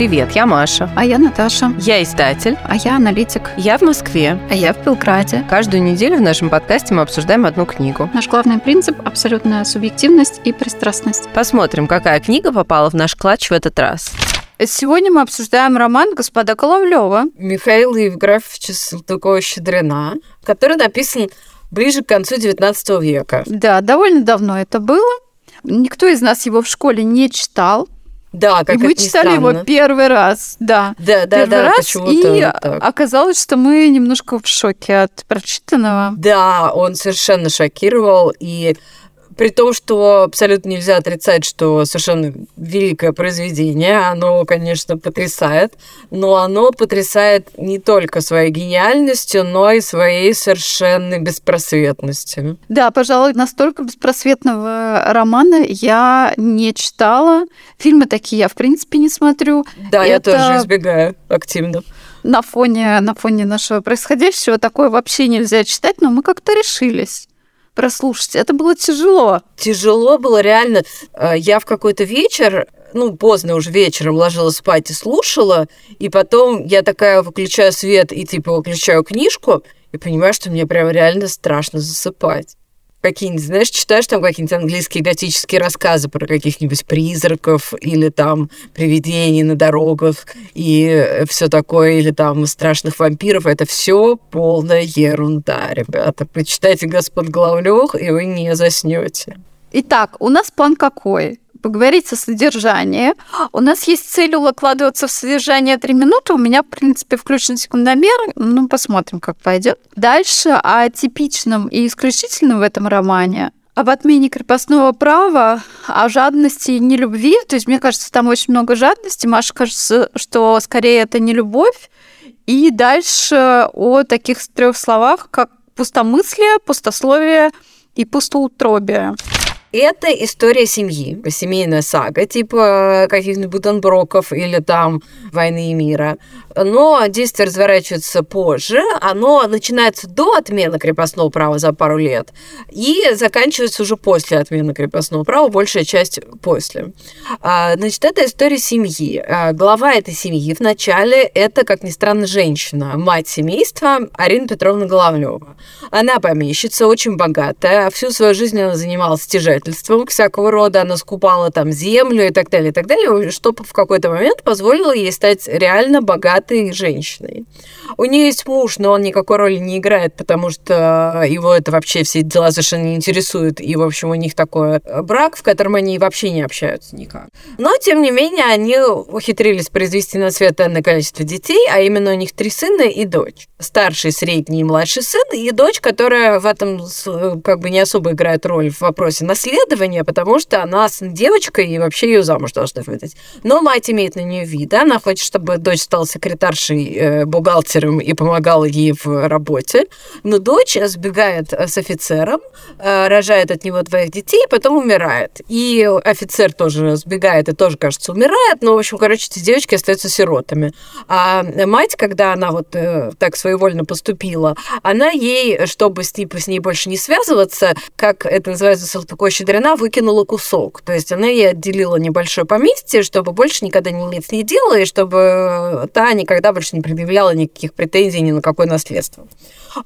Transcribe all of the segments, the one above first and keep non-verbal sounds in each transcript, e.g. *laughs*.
Привет, я Маша. А я Наташа. Я издатель. А я аналитик. Я в Москве. А я в Белграде. Каждую неделю в нашем подкасте мы обсуждаем одну книгу. Наш главный принцип – абсолютная субъективность и пристрастность. Посмотрим, какая книга попала в наш клатч в этот раз. Сегодня мы обсуждаем роман господа Коловлева. Михаила Евграфовича Салтыкова-Щедрина, который написан ближе к концу XIX века. Да, довольно давно это было. Никто из нас его в школе не читал. Да, как и мы читали его странно. первый раз, да. Да, да, первый да, раз, и так. оказалось, что мы немножко в шоке от прочитанного. Да, он совершенно шокировал, и при том, что абсолютно нельзя отрицать, что совершенно великое произведение, оно, конечно, потрясает, но оно потрясает не только своей гениальностью, но и своей совершенной беспросветностью. Да, пожалуй, настолько беспросветного романа я не читала. Фильмы такие я, в принципе, не смотрю. Да, я Это- тоже избегаю активно. На фоне, на фоне нашего происходящего такое вообще нельзя читать, но мы как-то решились прослушать. Это было тяжело. Тяжело было реально. Э, Я в какой-то вечер, ну, поздно уже вечером ложилась спать и слушала, и потом я такая выключаю свет и типа выключаю книжку, и понимаю, что мне прям реально страшно засыпать. Какие-нибудь, знаешь, читаешь там какие-нибудь английские готические рассказы про каких-нибудь призраков или там привидений на дорогах и все такое, или там страшных вампиров. Это все полная ерунда, ребята. Почитайте «Господ Главлёх», и вы не заснете. Итак, у нас план какой? Поговорить о содержании. У нас есть цель укладываться в содержание 3 минуты. У меня, в принципе, включен секундомер. Ну, посмотрим, как пойдет. Дальше о типичном и исключительном в этом романе. Об отмене крепостного права, о жадности и нелюбви. То есть, мне кажется, там очень много жадности. Маша кажется, что скорее это не любовь. И дальше о таких трех словах, как пустомыслие, пустословие и пустоутробие. Это история семьи, семейная сага, типа каких-нибудь Буденброков или там «Войны и мира». Но действие разворачивается позже, оно начинается до отмены крепостного права за пару лет и заканчивается уже после отмены крепостного права, большая часть после. А, Значит, это история семьи. А, Глава этой семьи в начале это, как ни странно, женщина, мать семейства Арина Петровна Головлева. Она помещица, очень богатая, всю свою жизнь она занималась стяжательством всякого рода, она скупала там землю и так далее, и так далее, что в какой-то момент позволило ей стать реально богатой женщиной. У нее есть муж, но он никакой роли не играет, потому что его это вообще все дела совершенно не интересуют, и, в общем, у них такой э, брак, в котором они вообще не общаются никак. Но, тем не менее, они ухитрились произвести на свет энное количество детей, а именно у них три сына и дочь. Старший, средний и младший сын, и дочь, которая в этом как бы не особо играет роль в вопросе наследования, потому что она девочка, и вообще ее замуж должны выдать. Но мать имеет на нее вид, она хочет, чтобы дочь стала секретаршей, э, бухгалтером и помогала ей в работе. Но дочь сбегает э, с офицером, э, рожает от него двоих детей, потом умирает. И офицер тоже сбегает и тоже, кажется, умирает. Но, в общем, короче, эти девочки остаются сиротами. А мать, когда она вот э, так своевольно поступила, она ей, чтобы с, типа, с ней больше не связываться, как это называется, Салтыкова-Щедрина, выкинула кусок. То есть она ей отделила небольшое поместье, чтобы больше никогда не иметь с ней и чтобы та никогда больше не предъявляла никаких претензий ни на какое наследство.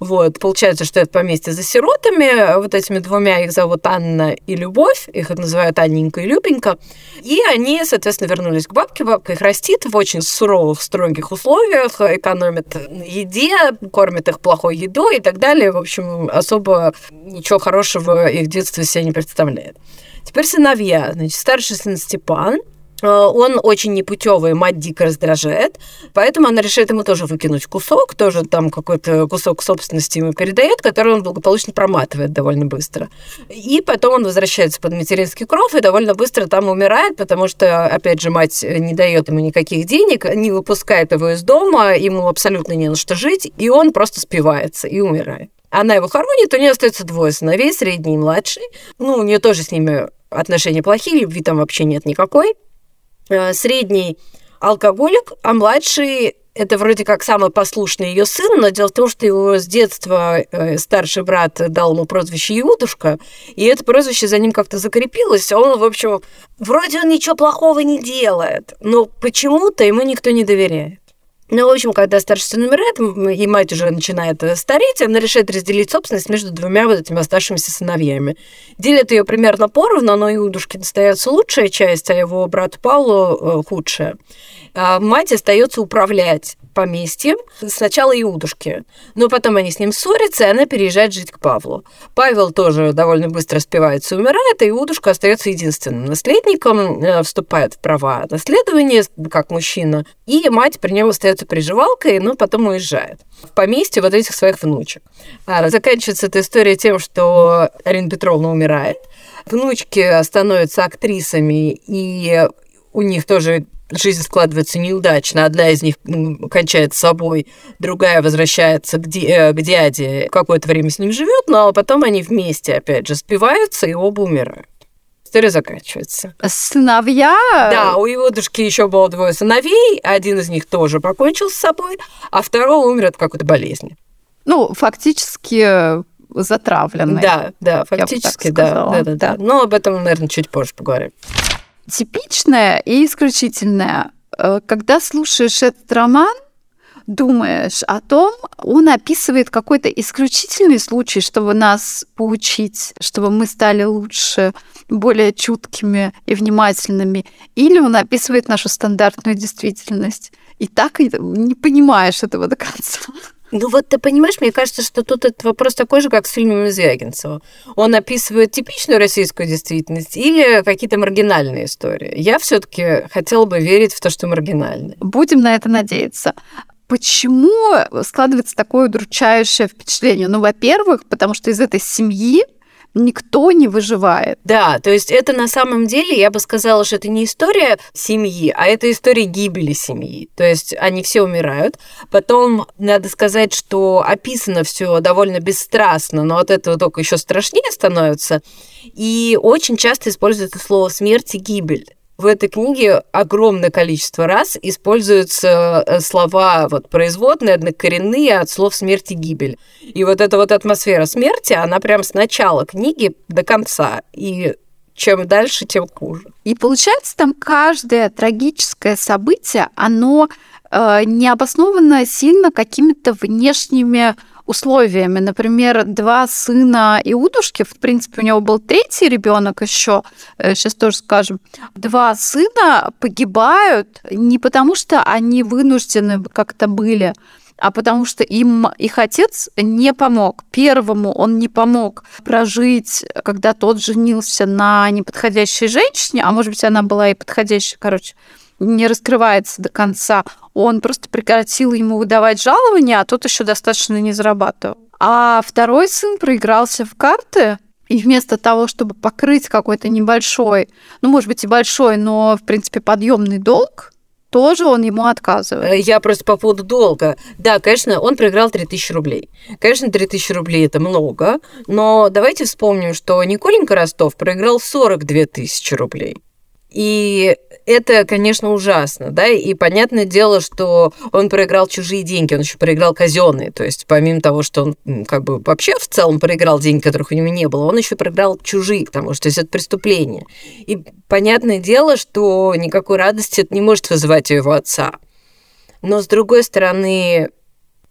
Вот, получается, что это поместье за сиротами, вот этими двумя их зовут Анна и Любовь, их называют Анненька и Любенька, и они, соответственно, вернулись к бабке, бабка их растит в очень суровых, строгих условиях, экономит еде, кормит их плохой едой и так далее, в общем, особо ничего хорошего их детство себя не представляет. Теперь сыновья. Значит, старший сын Степан, он очень непутевый, мать дико раздражает, поэтому она решает ему тоже выкинуть кусок, тоже там какой-то кусок собственности ему передает, который он благополучно проматывает довольно быстро. И потом он возвращается под материнский кров и довольно быстро там умирает, потому что, опять же, мать не дает ему никаких денег, не выпускает его из дома, ему абсолютно не на что жить, и он просто спивается и умирает. Она его хоронит, у нее остается двое сыновей, средний и младший. Ну, у нее тоже с ними отношения плохие, любви там вообще нет никакой. Э, Средний алкоголик, а младший это вроде как самый послушный ее сын, но дело в том, что его с детства э, старший брат дал ему прозвище Иудушка, и это прозвище за ним как-то закрепилось. А он, в общем, вроде он ничего плохого не делает, но почему-то ему никто не доверяет. Ну, в общем, когда старший сын умирает, и мать уже начинает э, стареть, она решает разделить собственность между двумя вот этими оставшимися сыновьями. Делят ее примерно поровну, но Иудушке достается лучшая часть, а его брату Павлу э, худшая. А мать остается управлять поместьем, сначала Иудушки, но потом они с ним ссорятся, и она переезжает жить к Павлу. Павел тоже довольно быстро спивается и умирает, и Иудушка остается единственным наследником, э, вступает в права наследования как мужчина, и мать при нем остается приживалкой, но потом уезжает в поместье вот этих своих внучек. А заканчивается эта история тем, что Арина Петровна умирает. Внучки становятся актрисами, и у них тоже жизнь складывается неудачно. Одна из них кончает с собой, другая возвращается к, ди- э, к дяде, какое-то время с ним живет, но потом они вместе, опять же, спиваются и оба умирают. История заканчивается. Сыновья? Да, у его душки еще было двое сыновей, один из них тоже покончил с собой, а второй умер от какой-то болезни. Ну, фактически затравленный. Да, да, фактически, да, да, да, да. Но об этом, наверное, чуть позже поговорим типичное и исключительное. Э, когда слушаешь этот роман, думаешь о том, он описывает какой-то исключительный случай, чтобы нас поучить, чтобы мы стали лучше, более чуткими и внимательными, или он описывает нашу стандартную действительность. И так не понимаешь этого до конца. Ну вот ты понимаешь, мне кажется, что тут этот вопрос такой же, как с фильмом Звягинцева. Он описывает типичную российскую действительность или какие-то маргинальные истории. Я все таки хотела бы верить в то, что маргинальные. Будем на это надеяться. Почему складывается такое удручающее впечатление? Ну, во-первых, потому что из этой семьи никто не выживает. Да, то есть это на самом деле, я бы сказала, что это не история семьи, а это история гибели семьи. То есть они все умирают. Потом надо сказать, что описано все довольно бесстрастно, но от этого только еще страшнее становится. И очень часто используется слово смерть и гибель в этой книге огромное количество раз используются э, слова вот, производные, однокоренные от слов смерть и гибель. И вот эта вот атмосфера смерти, она прям с начала книги до конца. И чем дальше, тем хуже. И получается, там каждое трагическое событие, оно э, не обосновано сильно какими-то внешними условиями. Например, два сына Иудушки, в принципе, у него был третий ребенок еще, сейчас э, тоже скажем, два сына погибают не потому, что они вынуждены как-то были, а потому что им их отец не помог. Первому он не помог прожить, когда тот женился на неподходящей женщине, а может быть, она была и подходящей, короче, не раскрывается до конца. Он просто прекратил ему выдавать жалования, а тот еще достаточно не зарабатывал. А второй сын проигрался в карты, и вместо того, чтобы покрыть какой-то небольшой, ну, может быть, и большой, но, в принципе, подъемный долг, тоже он ему отказывает. Э, я просто по поводу долга. Да, конечно, он проиграл 3000 рублей. Конечно, 3000 рублей это много, но давайте вспомним, что Николенька Ростов проиграл 42 тысячи рублей. И это, конечно, ужасно, да, и понятное дело, что он проиграл чужие деньги, он еще проиграл казенные, то есть помимо того, что он как бы вообще в целом проиграл деньги, которых у него не было, он еще проиграл чужие, потому что это преступление. И понятное дело, что никакой радости это не может вызывать у его отца. Но, с другой стороны,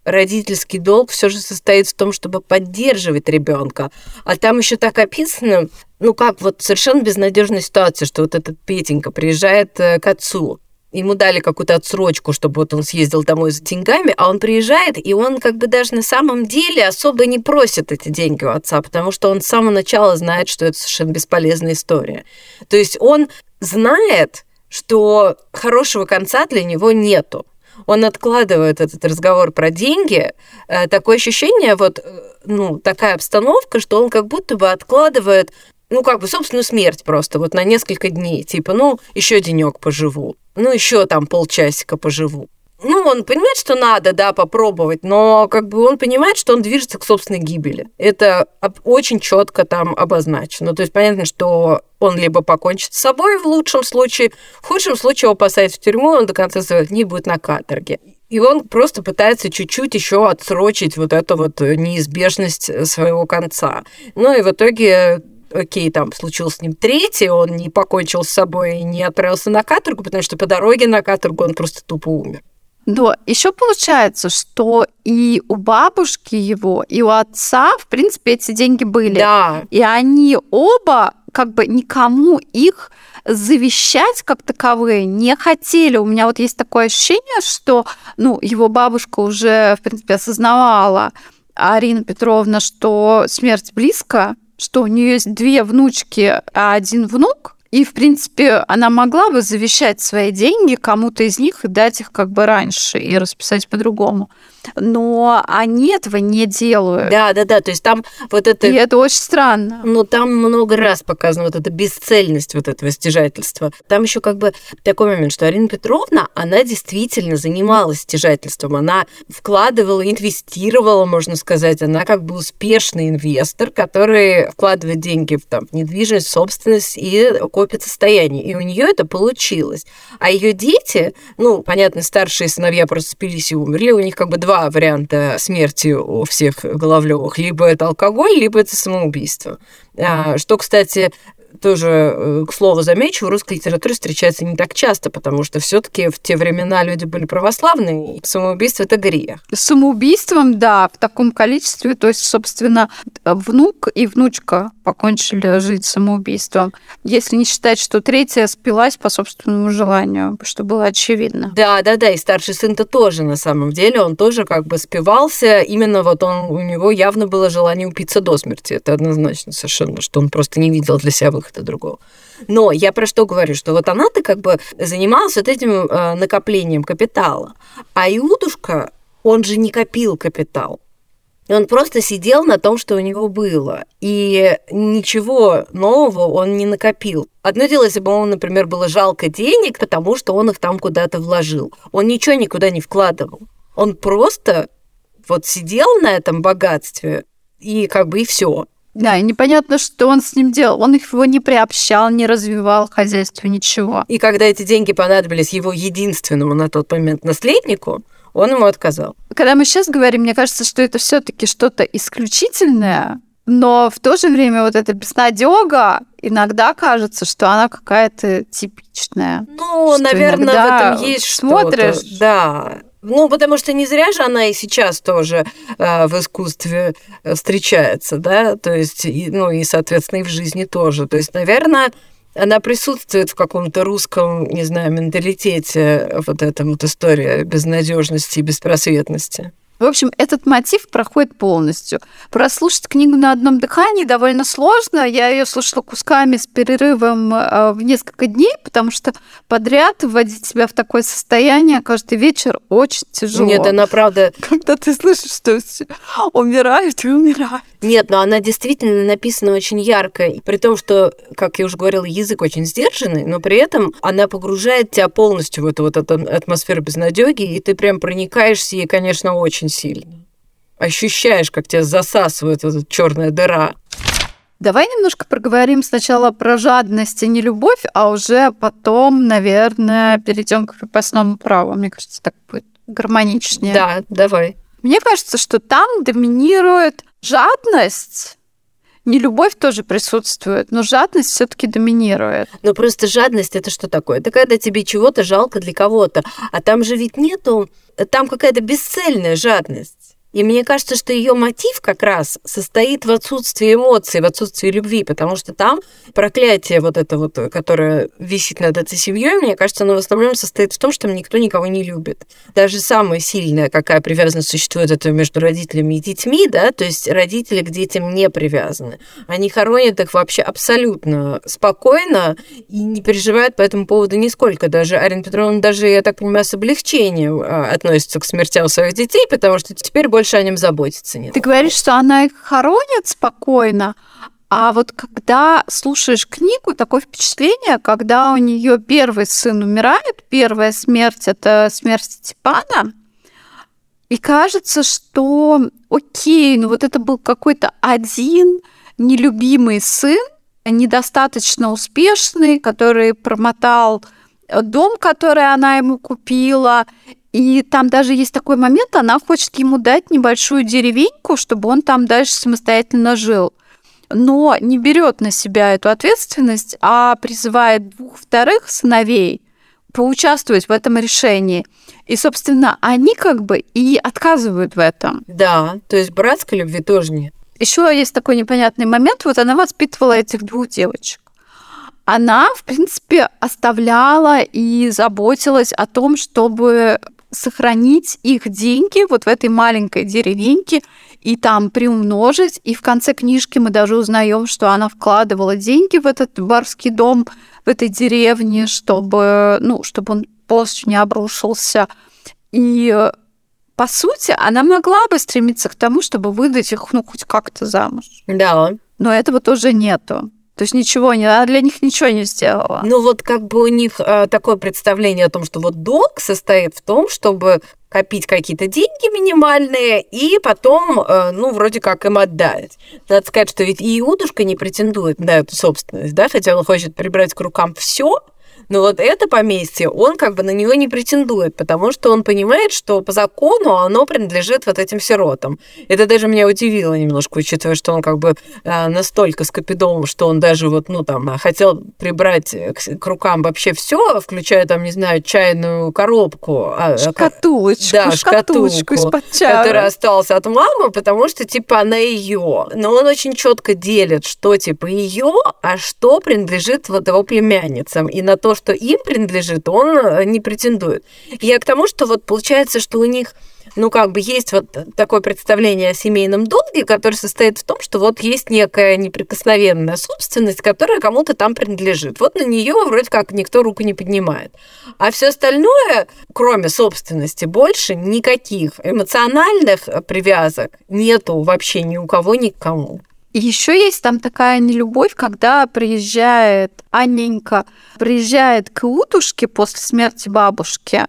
родительский долг все же состоит в том, чтобы поддерживать ребенка. А там еще так описано, ну как вот совершенно безнадежная ситуация, что вот этот Петенька приезжает э, к отцу, ему дали какую-то отсрочку, чтобы вот он съездил домой за деньгами, а он приезжает, и он как бы даже на самом деле особо не просит эти деньги у отца, потому что он с самого начала знает, что это совершенно бесполезная история. То есть он знает, что хорошего конца для него нету он откладывает этот разговор про деньги. Э, такое ощущение, вот, э, ну, такая обстановка, что он как будто бы откладывает ну, как бы, собственную смерть просто, вот на несколько дней. Типа, ну, еще денек поживу, ну, еще там полчасика поживу ну, он понимает, что надо, да, попробовать, но как бы он понимает, что он движется к собственной гибели. Это очень четко там обозначено. То есть понятно, что он либо покончит с собой в лучшем случае, в худшем случае его посадят в тюрьму, он до конца своих дней будет на каторге. И он просто пытается чуть-чуть еще отсрочить вот эту вот неизбежность своего конца. Ну и в итоге окей, там случился с ним третий, он не покончил с собой и не отправился на каторгу, потому что по дороге на каторгу он просто тупо умер. Но еще получается, что и у бабушки его, и у отца, в принципе, эти деньги были. Да. И они оба как бы никому их завещать как таковые не хотели. У меня вот есть такое ощущение, что ну, его бабушка уже, в принципе, осознавала, Арина Петровна, что смерть близко, что у нее есть две внучки, а один внук, и, в принципе, она могла бы завещать свои деньги кому-то из них и дать их как бы раньше и расписать по-другому но они этого не делают. Да, да, да, то есть там вот это... И это очень странно. Ну, там много раз показана вот эта бесцельность вот этого стяжательства. Там еще как бы такой момент, что Арина Петровна, она действительно занималась стяжательством, она вкладывала, инвестировала, можно сказать, она как бы успешный инвестор, который вкладывает деньги в там, недвижимость, собственность и копит состояние. И у нее это получилось. А ее дети, ну, понятно, старшие сыновья просто спились и умерли, у них как бы два два варианта смерти у всех Головлевых. Либо это алкоголь, либо это самоубийство. А, что, кстати, тоже, э, к слову, замечу, в русской литературе встречается не так часто, потому что все таки в те времена люди были православные, и самоубийство — это грех. Самоубийством, да, в таком количестве, то есть, собственно, внук и внучка покончили жить самоубийством, если не считать, что третья спилась по собственному желанию, что было очевидно. Да, да, да, и старший сын-то тоже, на самом деле, он тоже как бы спивался, именно вот он, у него явно было желание упиться до смерти, это однозначно совершенно, что он просто не видел для себя выхода другого. Но я про что говорю, что вот она-то как бы занималась вот этим э, накоплением капитала, а Иудушка, он же не копил капитал. Он просто сидел на том, что у него было. И ничего нового он не накопил. Одно дело, если бы ему, например, было жалко денег, потому что он их там куда-то вложил. Он ничего никуда не вкладывал. Он просто вот сидел на этом богатстве, и как бы и все. Да, и непонятно, что он с ним делал. Он его не приобщал, не развивал хозяйство, ничего. И когда эти деньги понадобились его единственному на тот момент наследнику, он ему отказал. Когда мы сейчас говорим, мне кажется, что это все-таки что-то исключительное, но в то же время вот эта безнадега иногда кажется, что она какая-то типичная. Ну, наверное, в этом есть смотришь, что-то. Да. Ну, потому что не зря же она и сейчас тоже э, в искусстве э, встречается, да, то есть, и, ну, и, соответственно, и в жизни тоже. То есть, наверное, она присутствует в каком-то русском, не знаю, менталитете, вот эта вот история безнадежности и беспросветности. В общем, этот мотив проходит полностью. Прослушать книгу на одном дыхании довольно сложно. Я ее слушала кусками с перерывом э, в несколько дней, потому что подряд вводить себя в такое состояние каждый вечер очень тяжело. Нет, она правда... Когда ты слышишь, что умирают и умирают. Нет, но она действительно написана очень ярко. При том, что, как я уже говорила, язык очень сдержанный, но при этом она погружает тебя полностью в эту вот эту атмосферу безнадеги, и ты прям проникаешься ей, конечно, очень сильно. Ощущаешь, как тебя засасывает эта черная дыра. Давай немножко проговорим сначала про жадность и нелюбовь, а уже потом, наверное, перейдем к крепостному праву. Мне кажется, так будет гармоничнее. Да, давай. Мне кажется, что там доминирует жадность. Не любовь тоже присутствует, но жадность все-таки доминирует. Но просто жадность это что такое? Это когда тебе чего-то жалко для кого-то. А там же ведь нету, там какая-то бесцельная жадность. И мне кажется, что ее мотив как раз состоит в отсутствии эмоций, в отсутствии любви, потому что там проклятие вот это вот, которое висит над этой семьей, мне кажется, оно в основном состоит в том, что никто никого не любит. Даже самая сильная, какая привязанность существует, это между родителями и детьми, да, то есть родители к детям не привязаны. Они хоронят их вообще абсолютно спокойно и не переживают по этому поводу нисколько. Даже Арина Петровна даже, я так понимаю, с облегчением а, относится к смертям своих детей, потому что теперь больше больше о нем заботиться нет. Ты говоришь, что она их хоронит спокойно, а вот когда слушаешь книгу, такое впечатление, когда у нее первый сын умирает, первая смерть это смерть Степана, и кажется, что окей, ну вот это был какой-то один нелюбимый сын, недостаточно успешный, который промотал дом, который она ему купила, И там даже есть такой момент, она хочет ему дать небольшую деревеньку, чтобы он там дальше самостоятельно жил. Но не берет на себя эту ответственность, а призывает двух вторых сыновей поучаствовать в этом решении. И, собственно, они как бы и отказывают в этом. Да, то есть братской любви тоже нет. Еще есть такой непонятный момент. Вот она воспитывала этих двух девочек она, в принципе, оставляла и заботилась о том, чтобы сохранить их деньги вот в этой маленькой деревеньке и там приумножить. И в конце книжки мы даже узнаем, что она вкладывала деньги в этот барский дом в этой деревне, чтобы, ну, чтобы он полностью не обрушился. И по сути, она могла бы стремиться к тому, чтобы выдать их, ну, хоть как-то замуж. Да. Но этого тоже нету. То есть ничего не, она для них ничего не сделала. Ну вот как бы у них э, такое представление о том, что вот долг состоит в том, чтобы копить какие-то деньги минимальные и потом, э, ну, вроде как им отдать. Надо сказать, что ведь и Иудушка не претендует на эту собственность, да, хотя он хочет прибрать к рукам все, но вот это поместье, он как бы на него не претендует, потому что он понимает, что по закону оно принадлежит вот этим сиротам. Это даже меня удивило немножко, учитывая, что он как бы э, настолько скопидом, что он даже вот, ну, там, хотел прибрать к, рукам вообще все, включая, там, не знаю, чайную коробку. А, а шкатулочку, да, шкатулочку из-под чая. Которая осталась от мамы, потому что, типа, она ее. Но он очень четко делит, что, типа, ее, а что принадлежит вот его племянницам. И на то, что им принадлежит, он э, не претендует. Я к тому, что вот получается, что у них ну, как бы есть вот такое представление о семейном долге, которое состоит в том, что вот есть некая неприкосновенная собственность, которая кому-то там принадлежит. Вот на нее вроде как никто руку не поднимает. А все остальное, кроме собственности, больше никаких эмоциональных привязок нету вообще ни у кого, ни к кому. И еще есть там такая нелюбовь, когда приезжает Анненька, приезжает к Утушке после смерти бабушки,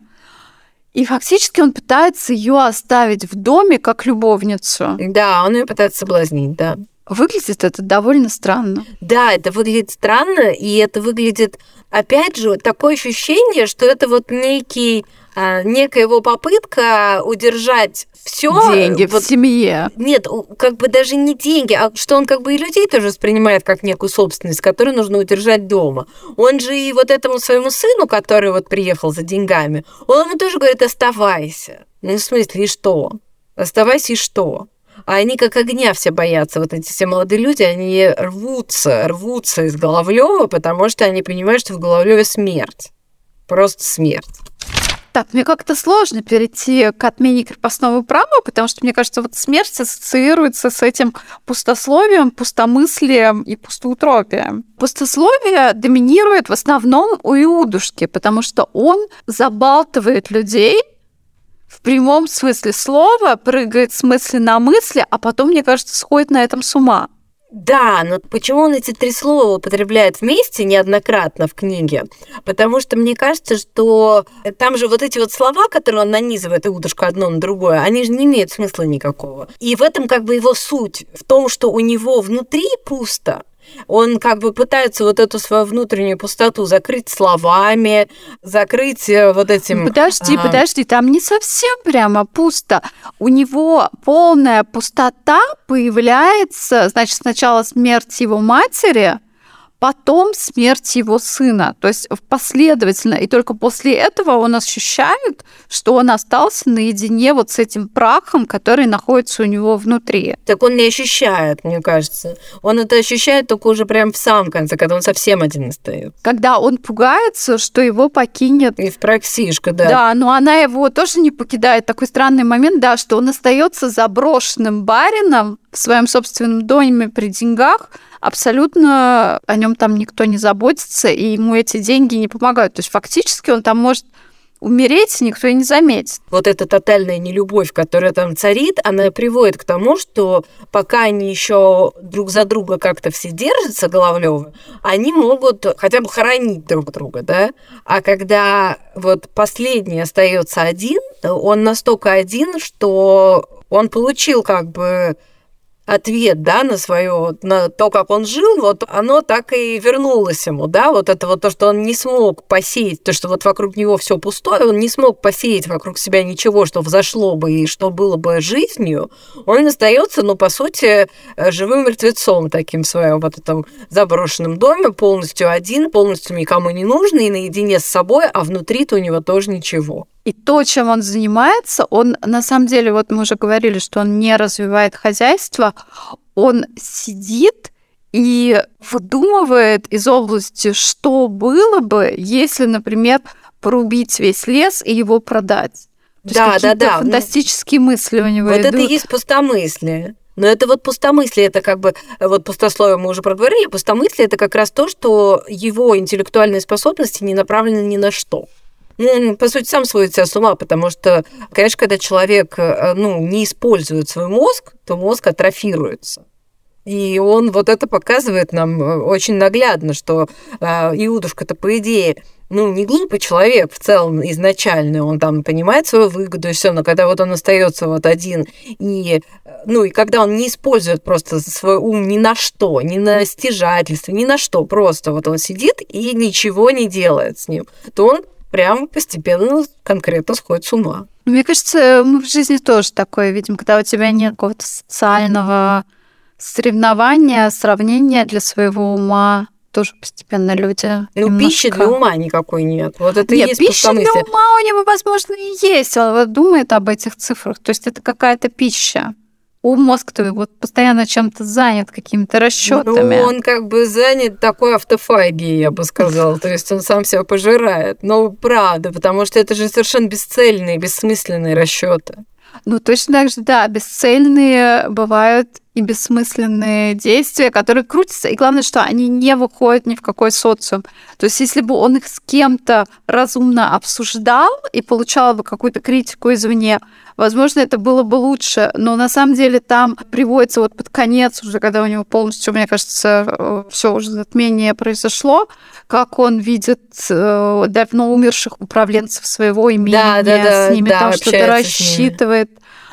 и фактически он пытается ее оставить в доме как любовницу. Да, он ее пытается соблазнить, да. Выглядит это довольно странно. Да, это выглядит странно, и это выглядит, опять же, такое ощущение, что это вот некий некая его попытка удержать все деньги вот, в семье. Нет, как бы даже не деньги, а что он как бы и людей тоже воспринимает как некую собственность, которую нужно удержать дома. Он же и вот этому своему сыну, который вот приехал за деньгами, он ему тоже говорит, оставайся. Ну, в смысле, и что? Оставайся и что? А они как огня все боятся. Вот эти все молодые люди, они рвутся, рвутся из Головлева, потому что они понимают, что в Головлеве смерть. Просто смерть. Так, мне как-то сложно перейти к отмене крепостного права, потому что, мне кажется, вот смерть ассоциируется с этим пустословием, пустомыслием и пустоутропием. Пустословие доминирует в основном у Иудушки, потому что он забалтывает людей в прямом смысле слова, прыгает с мысли на мысли, а потом, мне кажется, сходит на этом с ума. Да, но почему он эти три слова употребляет вместе неоднократно в книге? Потому что мне кажется, что там же вот эти вот слова, которые он нанизывает и удушка одно на другое, они же не имеют смысла никакого. И в этом как бы его суть, в том, что у него внутри пусто, он как бы пытается вот эту свою внутреннюю пустоту закрыть словами, закрыть э, вот этим... Подожди, а... подожди, там не совсем прямо пусто. У него полная пустота появляется, значит, сначала смерть его матери, потом смерть его сына. То есть последовательно. И только после этого он ощущает, что он остался наедине вот с этим прахом, который находится у него внутри. Так он не ощущает, мне кажется. Он это ощущает только уже прям в самом конце, когда он совсем один стоит. Когда он пугается, что его покинет... И в проксишка, да. Да, но она его тоже не покидает. Такой странный момент, да, что он остается заброшенным барином в своем собственном доме при деньгах, абсолютно о нем там никто не заботится, и ему эти деньги не помогают. То есть фактически он там может умереть, никто и не заметит. Вот эта тотальная нелюбовь, которая там царит, она приводит к тому, что пока они еще друг за друга как-то все держатся, Головлёвы, они могут хотя бы хоронить друг друга, да? А когда вот последний остается один, он настолько один, что он получил как бы ответ, да, на свое, на то, как он жил, вот оно так и вернулось ему, да, вот это вот то, что он не смог посеять, то, что вот вокруг него все пустое, он не смог посеять вокруг себя ничего, что взошло бы и что было бы жизнью, он остается, ну, по сути, э, живым мертвецом таким в своем вот этом заброшенном доме, полностью один, полностью никому не нужный, наедине с собой, а внутри-то у него тоже ничего. И то, чем он занимается, он на самом деле, вот мы уже говорили, что он не развивает хозяйство, он сидит и выдумывает из области, что было бы, если, например, порубить весь лес и его продать. То да, да, да. Фантастические ну, мысли у него. Вот идут. это и есть пустомыслие. Но это вот пустомыслие, это как бы, вот пустословие мы уже проговорили, пустомыслие это как раз то, что его интеллектуальные способности не направлены ни на что ну, по сути, сам сводит себя с ума, потому что, конечно, когда человек э, ну, не использует свой мозг, то мозг атрофируется. И он вот это показывает нам э, очень наглядно, что э, Иудушка-то, по идее, ну, не глупый человек в целом изначально, он там понимает свою выгоду и все, но когда вот он остается вот один, и, ну, и когда он не использует просто свой ум ни на что, ни на стяжательство, ни на что, просто вот он сидит и ничего не делает с ним, то он прям постепенно конкретно сходит с ума. Мне кажется, мы в жизни тоже такое видим, когда у тебя нет какого-то социального соревнования, сравнения для своего ума, тоже постепенно люди. Ну, немножко... пищи для ума никакой нет. Вот это нет, есть пища для ума у него, возможно, и есть. Он вот думает об этих цифрах. То есть это какая-то пища у мозг твой вот постоянно чем-то занят, какими-то расчетами. Ну, он как бы занят такой автофагией, я бы сказала. То есть он сам себя пожирает. Но правда, потому что это же совершенно бесцельные, бессмысленные расчеты. Ну, точно так же, да, бесцельные бывают и бессмысленные действия, которые крутятся, и главное, что они не выходят ни в какой социум. То есть если бы он их с кем-то разумно обсуждал и получал бы какую-то критику извне, возможно, это было бы лучше. Но на самом деле там приводится вот под конец уже, когда у него полностью, мне кажется, все уже затмение произошло, как он видит э, давно умерших управленцев своего имения, да, да, да, с ними да, там что-то рассчитывает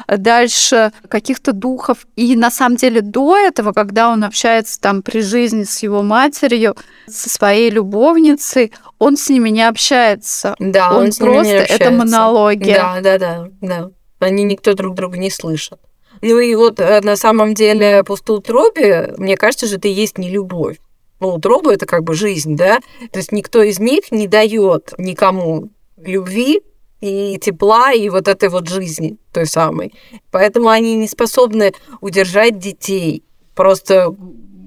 дальше каких-то духов. И на самом деле до этого, когда он общается там при жизни с его матерью, со своей любовницей, он с ними не общается. Да, он, он просто это монологи. Да, да, да, да. Они никто друг друга не слышат. Ну и вот э, на самом деле пустоутробие, мне кажется, же это и есть не любовь. Ну, утроба это как бы жизнь, да? То есть никто из них не дает никому любви, и тепла, и вот этой вот жизни той самой. Поэтому они не способны удержать детей просто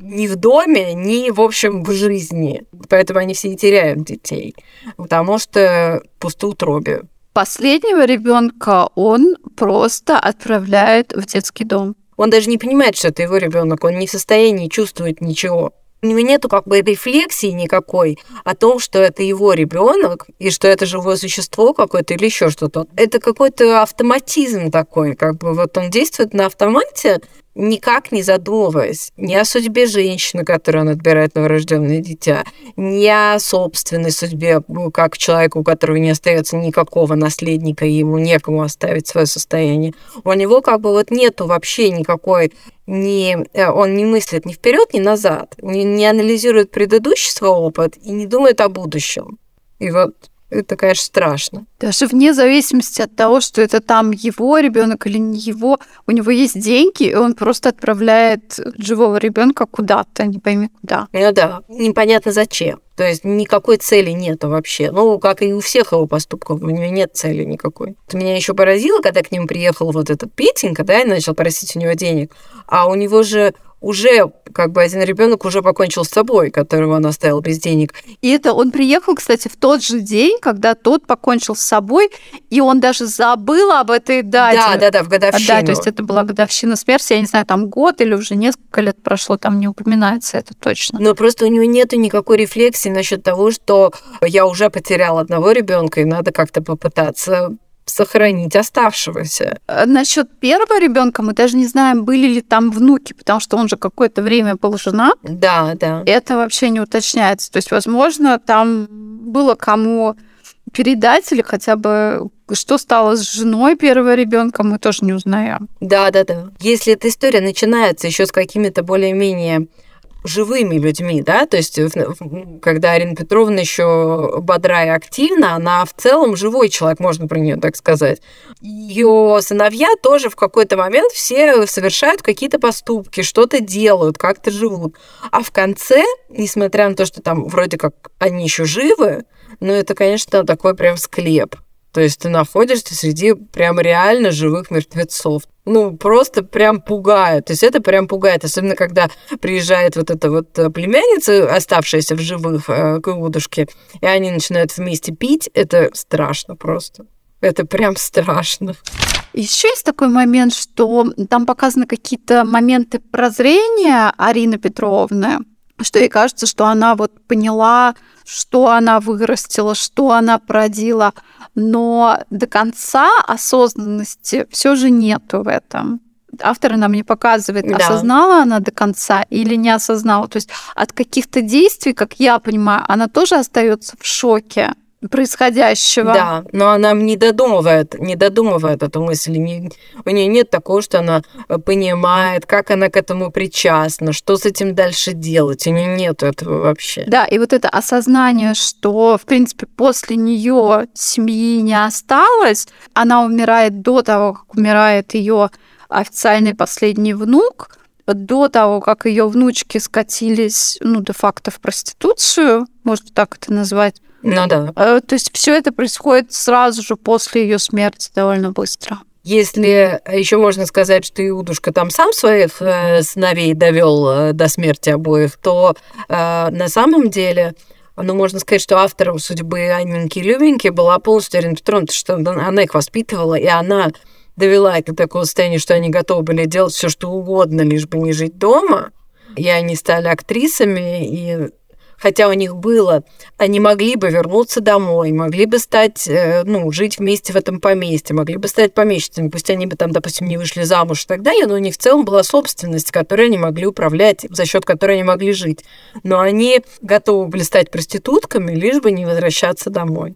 ни в доме, ни, в общем, в жизни. Поэтому они все и теряют детей, потому что пустоутробие. Последнего ребенка он просто отправляет в детский дом. Он даже не понимает, что это его ребенок, он не в состоянии чувствовать ничего у него нету как бы рефлексии никакой о том, что это его ребенок и что это живое существо какое-то или еще что-то. Это какой-то автоматизм такой, как бы вот он действует на автомате, никак не задумываясь ни о судьбе женщины, которую он отбирает новорожденное дитя, ни о собственной судьбе, ну, как человеку, у которого не остается никакого наследника, и ему некому оставить свое состояние. У него как бы вот нету вообще никакой не, э, он не мыслит ни вперед, ни назад, не, не анализирует предыдущий свой опыт и не думает о будущем. И вот это, конечно, страшно. Даже вне зависимости от того, что это там его ребенок или не его, у него есть деньги, и он просто отправляет живого ребенка куда-то, не пойми куда. Ну да, непонятно зачем. То есть никакой цели нету вообще. Ну, как и у всех его поступков, у него нет цели никакой. Это меня еще поразило, когда к ним приехал вот этот Петенька, да, и начал просить у него денег. А у него же уже как бы один ребенок уже покончил с собой, которого он оставил без денег. И это он приехал, кстати, в тот же день, когда тот покончил с собой, и он даже забыл об этой дате. Да, да, да, в годовщину. Да, то есть это была годовщина смерти, я не знаю, там год или уже несколько лет прошло, там не упоминается это точно. Но просто у него нету никакой рефлексии насчет того, что я уже потерял одного ребенка, и надо как-то попытаться сохранить оставшегося. Э, Насчет первого ребенка мы даже не знаем, были ли там внуки, потому что он же какое-то время был женат. Да, да. Это вообще не уточняется. То есть, возможно, там было кому передать или хотя бы что стало с женой первого ребенка, мы тоже не узнаем. Да, да, да. Если эта история начинается еще с какими-то более-менее живыми людьми, да, то есть когда Арина Петровна еще бодра и активна, она в целом живой человек, можно про нее так сказать. Ее сыновья тоже в какой-то момент все совершают какие-то поступки, что-то делают, как-то живут. А в конце, несмотря на то, что там вроде как они еще живы, но это, конечно, такой прям склеп. То есть ты находишься среди прям реально живых мертвецов. Ну, просто прям пугает. То есть это прям пугает. Особенно, когда приезжает вот эта вот э, племянница, оставшаяся в живых э, к Иудушке, и они начинают вместе пить. Это страшно просто. Это прям *laughs* страшно. Еще есть такой момент, что там показаны какие-то моменты прозрения Арины Петровны, что ей кажется, что она вот поняла, что она вырастила, что она продила, но до конца осознанности все же нету в этом. Автор нам не показывает, да. осознала она до конца или не осознала. То есть от каких-то действий, как я понимаю, она тоже остается в шоке происходящего. Да, но она не додумывает, не додумывает эту мысль. Не, у нее нет такого, что она э, понимает, как она к этому причастна, что с этим дальше делать. У нее нет этого вообще. Да, и вот это осознание, что, в принципе, после нее семьи не осталось, она умирает до того, как умирает ее официальный последний внук, до того, как ее внучки скатились, ну, де-факто в проституцию, можно так это назвать, ну да. Э, то есть все это происходит сразу же после ее смерти довольно быстро. Если еще можно сказать, что Иудушка там сам своих э, сыновей довел э, до смерти обоих, то э, на самом деле, ну, можно сказать, что автором судьбы Анненьки Любеньки была полностью Арина Петровна, что она их воспитывала, и она довела их до такого состояния, что они готовы были делать все, что угодно, лишь бы не жить дома. И они стали актрисами, и хотя у них было, они могли бы вернуться домой, могли бы стать, э, ну, жить вместе в этом поместье, могли бы стать помещицами, пусть они бы там, допустим, не вышли замуж и так далее, но у них в целом была собственность, которой они могли управлять, за счет которой они могли жить. Но они готовы были стать проститутками, лишь бы не возвращаться домой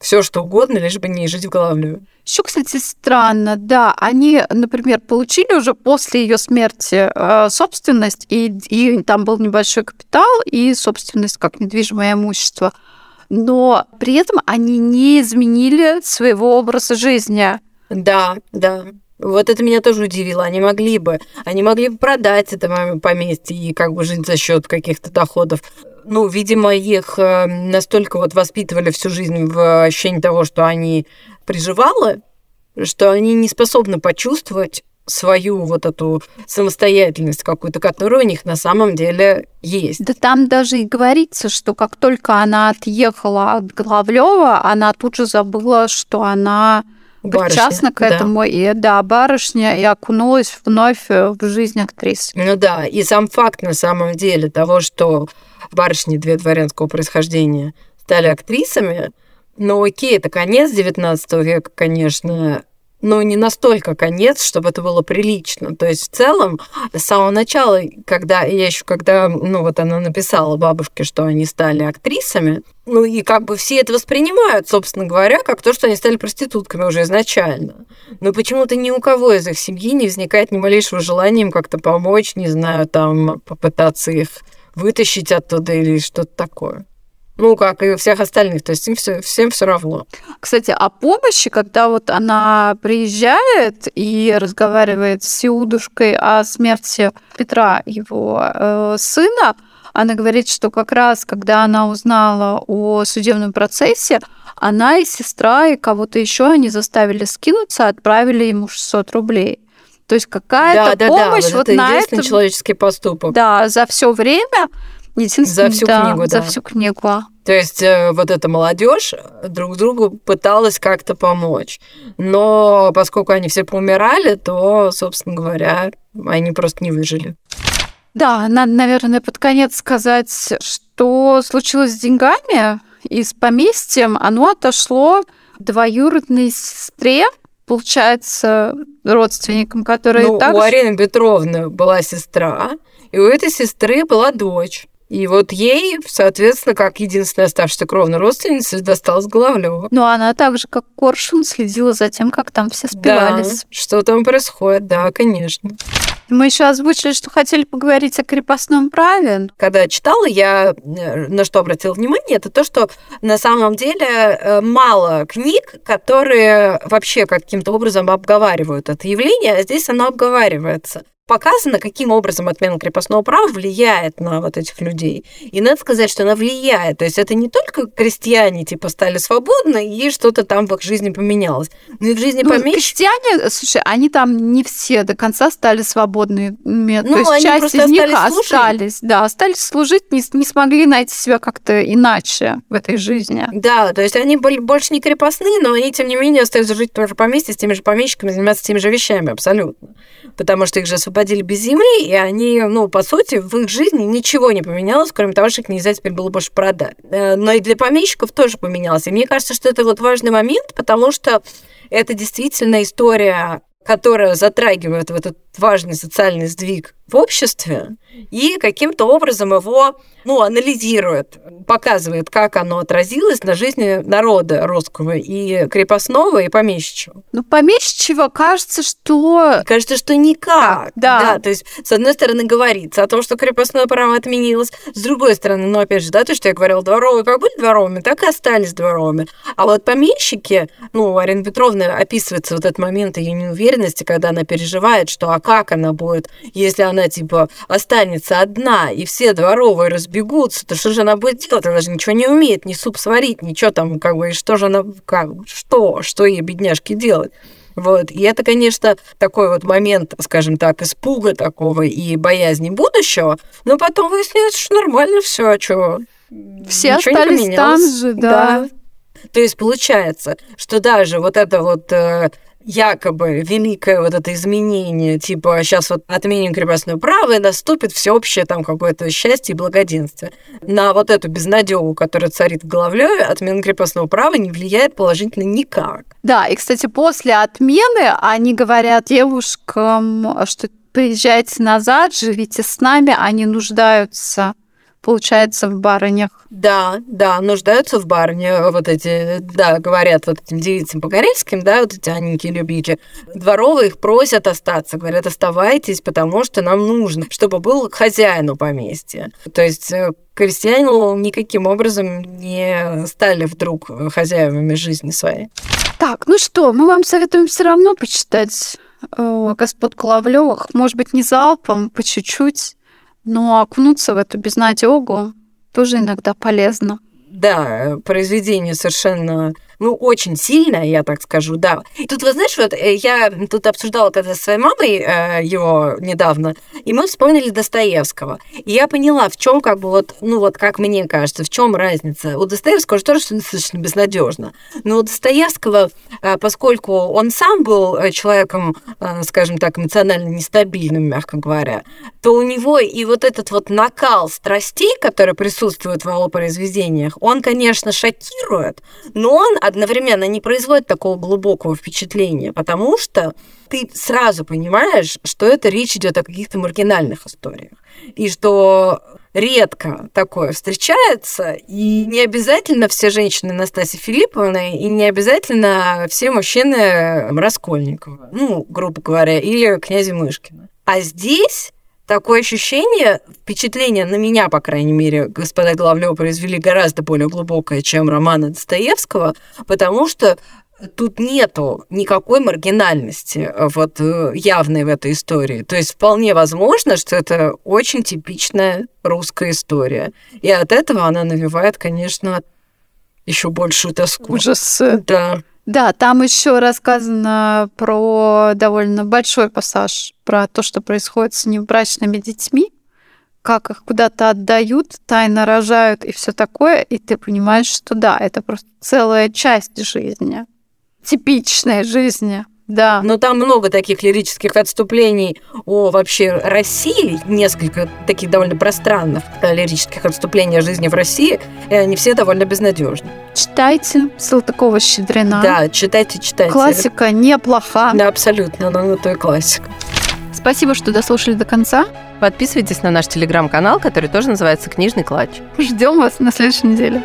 все что угодно, лишь бы не жить в головлю. Еще, кстати, странно, да, они, например, получили уже после ее смерти э, собственность, и, и там был небольшой капитал и собственность как недвижимое имущество, но при этом они не изменили своего образа жизни. Да, да. Вот это меня тоже удивило. Они могли бы, они могли бы продать это поместье и как бы жить за счет каких-то доходов ну, видимо, их э, настолько вот воспитывали всю жизнь в ощущении того, что они приживалы, что они не способны почувствовать свою вот эту самостоятельность какую-то, которая у них на самом деле есть. Да там даже и говорится, что как только она отъехала от Главлева, она тут же забыла, что она причастна к этому, да. и да, барышня, и окунулась вновь в жизнь актрисы. Ну да, и сам факт на самом деле того, что барышни две дворянского происхождения стали актрисами, но окей, это конец XIX века, конечно, но не настолько конец, чтобы это было прилично. То есть в целом с самого начала, когда я еще когда, ну вот она написала бабушке, что они стали актрисами, ну и как бы все это воспринимают, собственно говоря, как то, что они стали проститутками уже изначально. Но почему-то ни у кого из их семьи не возникает ни малейшего желания им как-то помочь, не знаю, там попытаться их вытащить оттуда или что-то такое. Ну, как и у всех остальных, то есть им все, всем все равно. Кстати, о помощи, когда вот она приезжает и разговаривает с Иудушкой о смерти Петра, его э, сына, она говорит, что как раз, когда она узнала о судебном процессе, она и сестра, и кого-то еще они заставили скинуться, отправили ему 600 рублей. То есть какая-то да, помощь да, да. вот, вот это на это человеческий поступок. Да, за все время за всю да, книгу, да. За всю книгу. То есть э, вот эта молодежь друг другу пыталась как-то помочь. Но поскольку они все поумирали, то, собственно говоря, они просто не выжили. Да, надо, наверное, под конец сказать, что случилось с деньгами и с поместьем. Оно отошло двоюродной сестре, получается, родственникам, которые ну, также... у Арины Петровны была сестра, и у этой сестры была дочь. И вот ей, соответственно, как единственная оставшаяся кровная родственница, досталась Головлева. Но она так же, как Коршун, следила за тем, как там все спивались. Да, что там происходит, да, конечно. Мы еще озвучили, что хотели поговорить о крепостном праве. Когда читала, я э, на что обратила внимание, это то, что на самом деле э, мало книг, которые вообще каким-то образом обговаривают это явление, а здесь оно обговаривается показано, каким образом отмена крепостного права влияет на вот этих людей. И надо сказать, что она влияет. То есть это не только крестьяне типа стали свободны и что-то там в их жизни поменялось, но и в жизни ну, помещиков. Крестьяне, слушай, они там не все до конца стали свободными. Ну, То есть они часть из них служить. остались, да, остались служить, не, не смогли найти себя как-то иначе в этой жизни. Да, то есть они были больше не крепостные, но они, тем не менее, остаются жить тоже поместье с теми же помещиками, заниматься теми же вещами абсолютно. Потому что их же освободили освободили без земли, и они, ну, по сути, в их жизни ничего не поменялось, кроме того, что их нельзя теперь было больше продать. Э, но и для помещиков тоже поменялось. И мне кажется, что это вот важный момент, потому что это действительно история которая затрагивает в этот важный социальный сдвиг в обществе и каким-то образом его ну, анализирует, показывает, как оно отразилось на жизни народа русского и крепостного, и помещичьего. Ну, помещичьего кажется, что... Кажется, что никак. Да. да. То есть, с одной стороны, говорится о том, что крепостное право отменилось, с другой стороны, ну, опять же, да, то, что я говорила, дворовые как были дворовыми, так и остались дворовыми. А вот помещики, ну, Арина Петровна описывается вот этот момент ее неуверенности, когда она переживает, что а как она будет, если она, типа, останется одна, и все дворовые разбегутся, то что же она будет делать? Она же ничего не умеет, ни суп сварить, ничего там, как бы, и что же она, как, что, что ей, бедняжке, делать? Вот. И это, конечно, такой вот момент, скажем так, испуга такого и боязни будущего, но потом выясняется, что нормально все, а что? Все остались там же, да. да. То есть получается, что даже вот это вот э, якобы великое вот это изменение, типа сейчас вот отменим крепостное право и наступит всеобщее там какое-то счастье и благоденствие. На вот эту безнадегу, которая царит в Головлеве, отмена крепостного права не влияет положительно никак. Да, и, кстати, после отмены они говорят девушкам, что приезжайте назад, живите с нами, они нуждаются получается, в барынях. Да, да, нуждаются в барыне, вот эти, да, говорят вот этим девицам по-корейским, да, вот эти Анники любите. Дворовые их просят остаться, говорят, оставайтесь, потому что нам нужно, чтобы был хозяину поместья. То есть э, крестьяне никаким образом не стали вдруг хозяевами жизни своей. Так, ну что, мы вам советуем все равно почитать э, господ Клавлевых, может быть, не залпом, по чуть-чуть, но окунуться в эту безнадегу тоже иногда полезно. Да, произведение совершенно ну, очень сильно, я так скажу, да. Тут, вы знаешь, вот э, я тут обсуждала когда с своей мамой э, его недавно, и мы вспомнили Достоевского. И я поняла, в чем как бы вот, ну вот как мне кажется, в чем разница. У Достоевского же тоже достаточно безнадежно. Но у Достоевского, э, поскольку он сам был э, человеком, скажем так, эмоционально нестабильным, мягко говоря, то у него и вот этот вот накал страстей, который присутствует в его произведениях, он, конечно, шокирует, но он одновременно не производит такого глубокого впечатления, потому что ты сразу понимаешь, что это речь идет о каких-то маргинальных историях. И что редко такое встречается, и не обязательно все женщины Настасьи Филипповны, и не обязательно все мужчины Раскольникова, ну, грубо говоря, или князя Мышкина. А здесь такое ощущение, впечатление на меня, по крайней мере, господа Главлева произвели гораздо более глубокое, чем романы Достоевского, потому что тут нету никакой маргинальности вот э, явной в этой истории. То есть вполне возможно, что это очень типичная русская история. И от этого она навевает, конечно, еще большую тоску. Ужас. Да. Да, там еще рассказано про довольно большой пассаж про то, что происходит с невбрачными детьми, как их куда-то отдают, тайно рожают и все такое, и ты понимаешь, что да, это просто целая часть жизни, типичной жизни. Да. Но там много таких лирических отступлений о вообще России, несколько таких довольно пространных лирических отступлений о жизни в России, и они все довольно безнадежны. Читайте Салтыкова-Щедрина. Да, читайте, читайте. Классика неплоха. Да, абсолютно, она на той классика. Спасибо, что дослушали до конца. Подписывайтесь на наш телеграм-канал, который тоже называется «Книжный клатч». Ждем вас на следующей неделе.